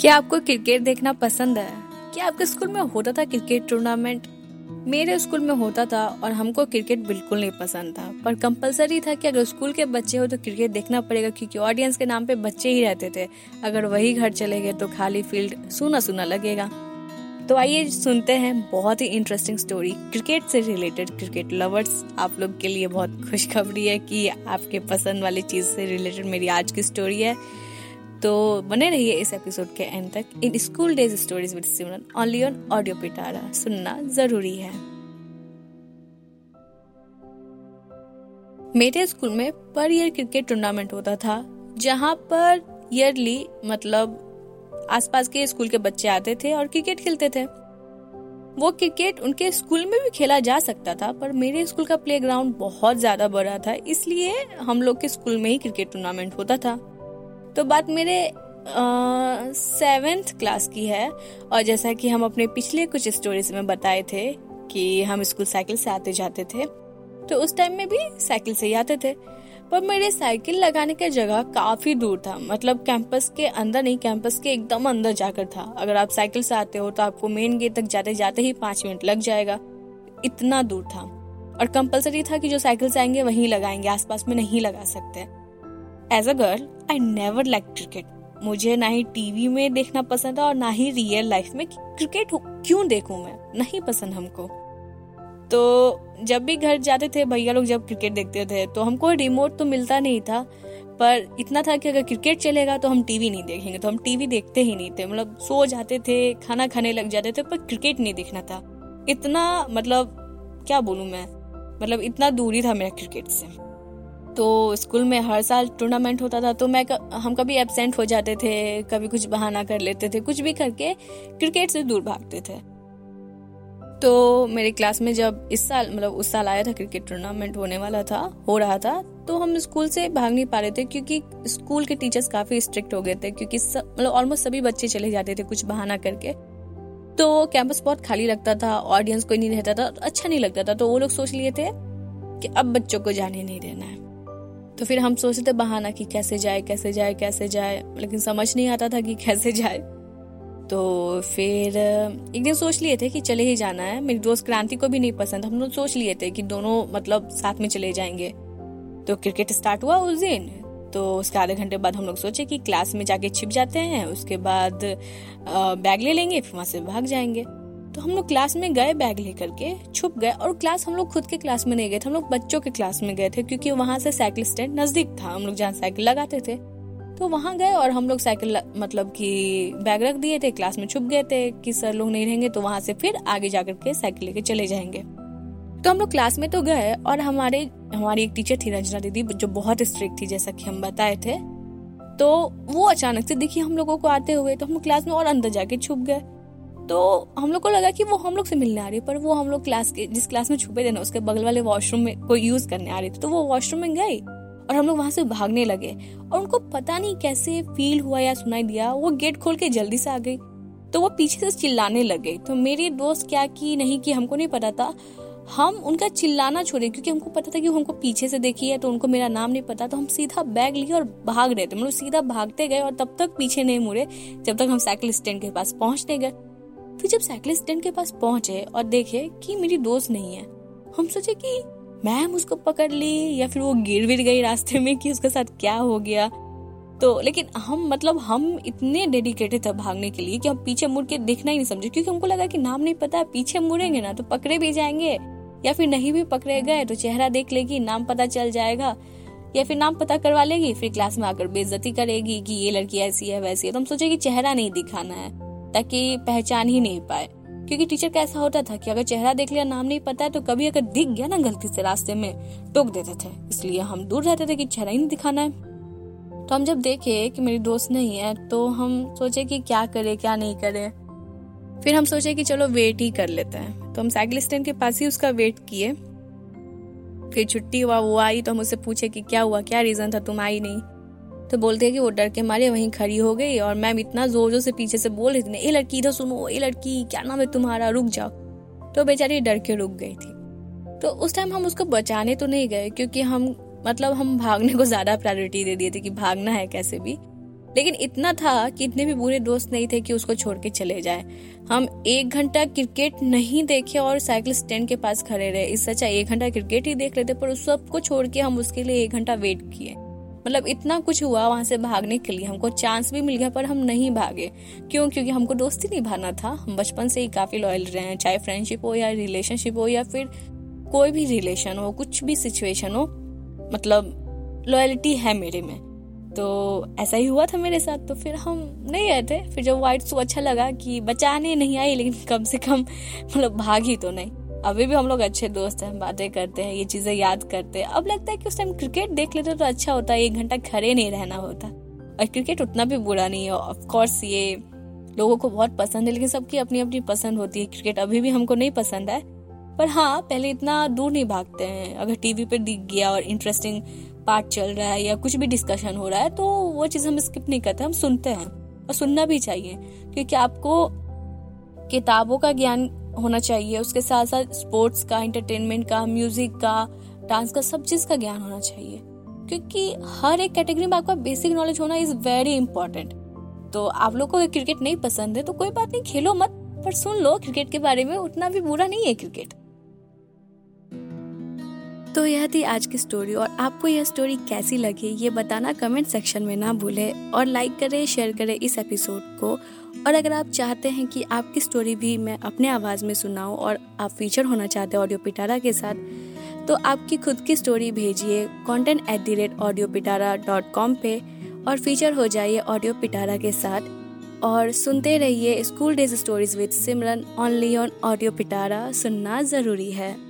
क्या आपको क्रिकेट देखना पसंद है? क्या आपके स्कूल में होता था क्रिकेट टूर्नामेंट? मेरे स्कूल में होता था और हमको क्रिकेट बिल्कुल नहीं पसंद था। पर कंपलसरी था कि अगर स्कूल के बच्चे हो तो क्रिकेट देखना पड़ेगा क्योंकि ऑडियंस के नाम पे बच्चे ही रहते थे। अगर वही घर चले गए तो खाली फ़ील्ड सुना सुना लगेगा। तो आइए सुनते हैं बहुत ही इंटरेस्टिंग स्टोरी क्रिकेट से रिलेटेड क्रिकेट लवर्स आप लोग के लिए बहुत खुशखबरी है कि आपके पसंद वाली चीज़ से रिलेटेड मेरी आज की स्टोरी है। तो बने रहिए इस एपिसोड के एंड तक। In school days stories with Simran only on audio Pitara सुनना ज़रूरी है। मेरे स्कूल में पर ईयर क्रिकेट टूर्नामेंट होता था, जहाँ पर ईयरली मतलब आसपास के स्कूल के बच्चे आते थे और क्रिकेट खेलते थे। वो क्रिकेट उनके स्कूल में भी खेला जा सकता था, पर मेरे स्कूल का प्लेग्राउंड बहुत ज़्यादा बड़ा था, इसलिए हम लोग के स्कूल में ही क्रिकेट टूर्नामेंट होता था। तो बात मेरे सेवेंथ क्लास की है। और जैसा कि हम अपने पिछले कुछ स्टोरीज में बताए थे कि हम स्कूल साइकिल से आते जाते थे तो उस टाइम में भी साइकिल से ही आते थे। पर मेरे साइकिल लगाने का जगह काफ़ी दूर था। मतलब कैंपस के अंदर नहीं कैंपस के एकदम अंदर जाकर था। अगर आप साइकिल से आते हो तो आपको मेन गेट तक जाते जाते ही पाँच मिनट लग जाएगा। इतना दूर था। और कंपलसरी था कि जो साइकिल से आएँगे वहीं लगाएँगे, आसपास में नहीं लगा सकते। As a girl I never like cricket मुझे ना ही टीवी में देखना पसंद है और ना ही रियल लाइफ में क्रिकेट क्यों देखूँ मैं? नहीं पसंद हमको। तो जब भी घर जाते थे, भैया लोग जब क्रिकेट देखते थे तो हमको रिमोट तो मिलता नहीं था, पर इतना था कि अगर क्रिकेट चलेगा तो हम टीवी नहीं देखेंगे तो हम टीवी देखते ही नहीं थे। मतलब सो जाते थे, खाना खाने लग जाते थे, पर क्रिकेट नहीं देखना था। इतना मतलब क्या बोलूँ मैं? मतलब इतना दूरी था मेरा क्रिकेट से। तो स्कूल में हर साल टूर्नामेंट होता था तो मैं हम कभी एबसेंट हो जाते थे, कभी कुछ बहाना कर लेते थे, कुछ भी करके क्रिकेट से दूर भागते थे। तो मेरे क्लास में जब इस साल मतलब उस साल आया था क्रिकेट टूर्नामेंट होने वाला था, हो रहा था तो हम स्कूल से भाग नहीं पा रहे थे, क्योंकि स्कूल के टीचर्स काफ़ी स्ट्रिक्ट हो गए थे, क्योंकि मतलब ऑलमोस्ट सभी बच्चे चले जाते थे कुछ बहाना करके। तो कैंपस बहुत खाली लगता था ऑडियंस कोई नहीं रहता था तो अच्छा नहीं लगता था तो वो लोग सोच लिए थे कि अब बच्चों को जाने नहीं देना है। तो फिर हम सोचते थे, बहाना कि कैसे जाए कैसे जाए कैसे जाए। लेकिन समझ नहीं आता था कि कैसे जाए। तो फिर एक दिन सोच लिए थे कि चले ही जाना है। मेरी दोस्त क्रांति को भी नहीं पसंद। हम लोग सोच लिए थे कि दोनों मतलब साथ में चले जाएँगे। तो क्रिकेट स्टार्ट हुआ उस दिन। तो उसके आधे घंटे बाद हम लोग सोचे कि क्लास में जाके छिप जाते हैं। उसके बाद बैग ले लेंगे, फिर वहाँ से भाग जाएँगे। तो हम लोग क्लास में गए बैग लेकर के, छुप गए और क्लास हम लोग खुद के क्लास में नहीं गए थे, हम लोग बच्चों के क्लास में गए थे क्योंकि वहाँ से साइकिल स्टैंड नज़दीक था, हम लोग जहाँ साइकिल लगाते थे। तो वहाँ गए और हम लोग साइकिल मतलब कि बैग रख दिए थे क्लास में छुप गए थे कि सर लोग नहीं रहेंगे तो वहाँ से फिर आगे जाकर के साइकिल लेके चले जाएँगे। तो हम लोग क्लास में तो गए और हमारे, हमारी एक टीचर थी रंजना दीदी, जो बहुत स्ट्रिक्ट थी, जैसा कि हम बताए थे। तो वो अचानक से दिखी हम लोगों को आते हुए तो हम क्लास में और अंदर जाके छुप गए। तो हम लोग को लगा कि वो हम लोग से मिलने आ रही है, पर वो हम लोग क्लास के, जिस क्लास में छुपे थे ना, उसके बगल वाले वॉशरूम में कोई यूज़ करने आ रही थी तो वो वॉशरूम में गई और हम लोग वहाँ से भागने लगे और उनको पता नहीं कैसे फील हुआ या सुनाई दिया, वो गेट खोल के जल्दी से आ गई। तो वो पीछे से चिल्लाने लग। तो मेरी दोस्त क्या की नहीं की हमको नहीं पता था, हम उनका चिल्लाना छोड़े, क्योंकि हमको पता था कि हमको पीछे से देखी है तो उनको मेरा नाम नहीं पता तो हम सीधा बैग लिए और भाग रहे थे। मतलब सीधा भागते गए और तब तक पीछे नहीं मुड़े, जब तक हम साइकिल स्टैंड के पास पहुँचने गए। फिर जब साइकिल स्टैंड के पास पहुँचे और देखे कि मेरी दोस्त नहीं है, हम सोचे कि मैम उसको पकड़ ली या फिर वो गिर विर गई रास्ते में कि उसके साथ क्या हो गया। तो लेकिन हम मतलब हम इतने डेडिकेटेड थे भागने के लिए कि हम पीछे मुड़ के देखना ही नहीं समझे, क्योंकि हमको लगा कि नाम नहीं पता, पीछे मुड़ेंगे ना तो पकड़े भी जाएँगे या फिर नहीं भी पकड़े गए तो चेहरा देख लेगी, नाम पता चल जाएगा या फिर नाम पता करवा लेगी, फिर क्लास में आकर बेइज्जती करेगी कि ये लड़की ऐसी है, वैसी है। तो हम सोचे कि चेहरा नहीं दिखाना है। ताकि पहचान ही नहीं पाए। क्योंकि टीचर का ऐसा होता था कि अगर चेहरा देख लिया, नाम नहीं पता है तो कभी अगर दिख गया ना गलती से, रास्ते में, टोक देते थे। इसलिए हम दूर रहते थे कि चेहरा ही नहीं दिखाना है। तो हम जब देखे कि मेरी दोस्त नहीं है तो हम सोचे कि क्या करे, क्या नहीं करे। फिर हम सोचे कि चलो वेट ही कर लेते हैं। तो हम साइकिल स्टैंड के पास ही उसका वेट किए। फिर छुट्टी हुआ, वो आई तो हम उससे पूछे कि क्या हुआ, क्या रीजन था, तुम आई नहीं। तो बोलते हैं कि वो डर के मारे वहीं खड़ी हो गई और मैम इतना ज़ोर ज़ोर से पीछे से बोल रही थी, ए लड़की, इधर सुनो, ए लड़की, क्या नाम है तुम्हारा, रुक जाओ। तो बेचारी डर के रुक गई थी। तो उस टाइम हम उसको बचाने तो नहीं गए, क्योंकि हम मतलब हम भागने को ज़्यादा प्रायोरिटी दे दिए थे कि भागना है कैसे भी। लेकिन इतना था कि इतने भी बुरे दोस्त नहीं थे कि उसको छोड़ के चले जाए। हम एक घंटा क्रिकेट नहीं देखे और साइकिल स्टैंड के पास खड़े रहे। इससे अच्छा एक घंटा क्रिकेट ही देख लेते पर उस सबको छोड़ के हम उसके लिए एक घंटा वेट किए। मतलब इतना कुछ हुआ वहाँ से भागने के लिए, हमको चांस भी मिल गया, पर हम नहीं भागे। क्यों? क्योंकि हमको दोस्ती निभाना था। हम बचपन से ही काफ़ी लॉयल रहे हैं, चाहे फ्रेंडशिप हो या रिलेशनशिप हो या फिर कोई भी रिलेशन हो, कुछ भी सिचुएशन हो मतलब लॉयल्टी है मेरे में। तो ऐसा ही हुआ था मेरे साथ। तो फिर हम नहीं गए थे। फिर जब व्हाइट सो अच्छा लगा कि बचाने नहीं आई, लेकिन कम से कम मतलब भाग तो नहीं। अभी भी हम लोग अच्छे दोस्त हैं बातें करते हैं, ये चीज़ें याद करते हैं। अब लगता है कि उस टाइम क्रिकेट देख लेते तो अच्छा होता है, एक घंटा खड़े नहीं रहना होता। और क्रिकेट उतना भी बुरा नहीं है ऑफकोर्स ये लोगों को बहुत पसंद है, लेकिन सबकी अपनी अपनी पसंद होती है। क्रिकेट अभी भी हमको नहीं पसंद है, पर हाँ पहले इतना दूर नहीं भागते हैं। अगर टीवी पे दिख गया और इंटरेस्टिंग पार्ट चल रहा है या कुछ भी डिस्कशन हो रहा है तो वो चीज़ हम स्किप नहीं करते, हम सुनते हैं। और सुनना भी चाहिए, क्योंकि आपको किताबों का ज्ञान होना चाहिए। उसके साथ साथ स्पोर्ट्स का एंटरटेनमेंट का म्यूज़िक का डांस का, सब चीज़ का ज्ञान होना चाहिए। क्योंकि हर एक कैटेगरी में आपका बेसिक नॉलेज होना इज़ वेरी इंपॉर्टेंट तो आप लोग को क्रिकेट नहीं पसंद है तो कोई बात नहीं, खेलो मत। पर सुन लो क्रिकेट के बारे में उतना भी बुरा नहीं है क्रिकेट तो यह थी आज की स्टोरी और आपको यह स्टोरी कैसी लगी, ये बताना कमेंट सेक्शन में ना भूलें और लाइक करें शेयर करें इस एपिसोड को। और अगर आप चाहते हैं कि आपकी स्टोरी भी मैं अपने आवाज़ में सुनाऊं और आप फीचर होना चाहते हैं ऑडियो पिटारा के साथ तो आपकी खुद की स्टोरी भेजिए content at the rate audio Pitara dot com पे और फीचर हो जाइए ऑडियो पिटारा के साथ। और सुनते रहिए school days stories with Simran only on audio Pitara सुनना ज़रूरी है।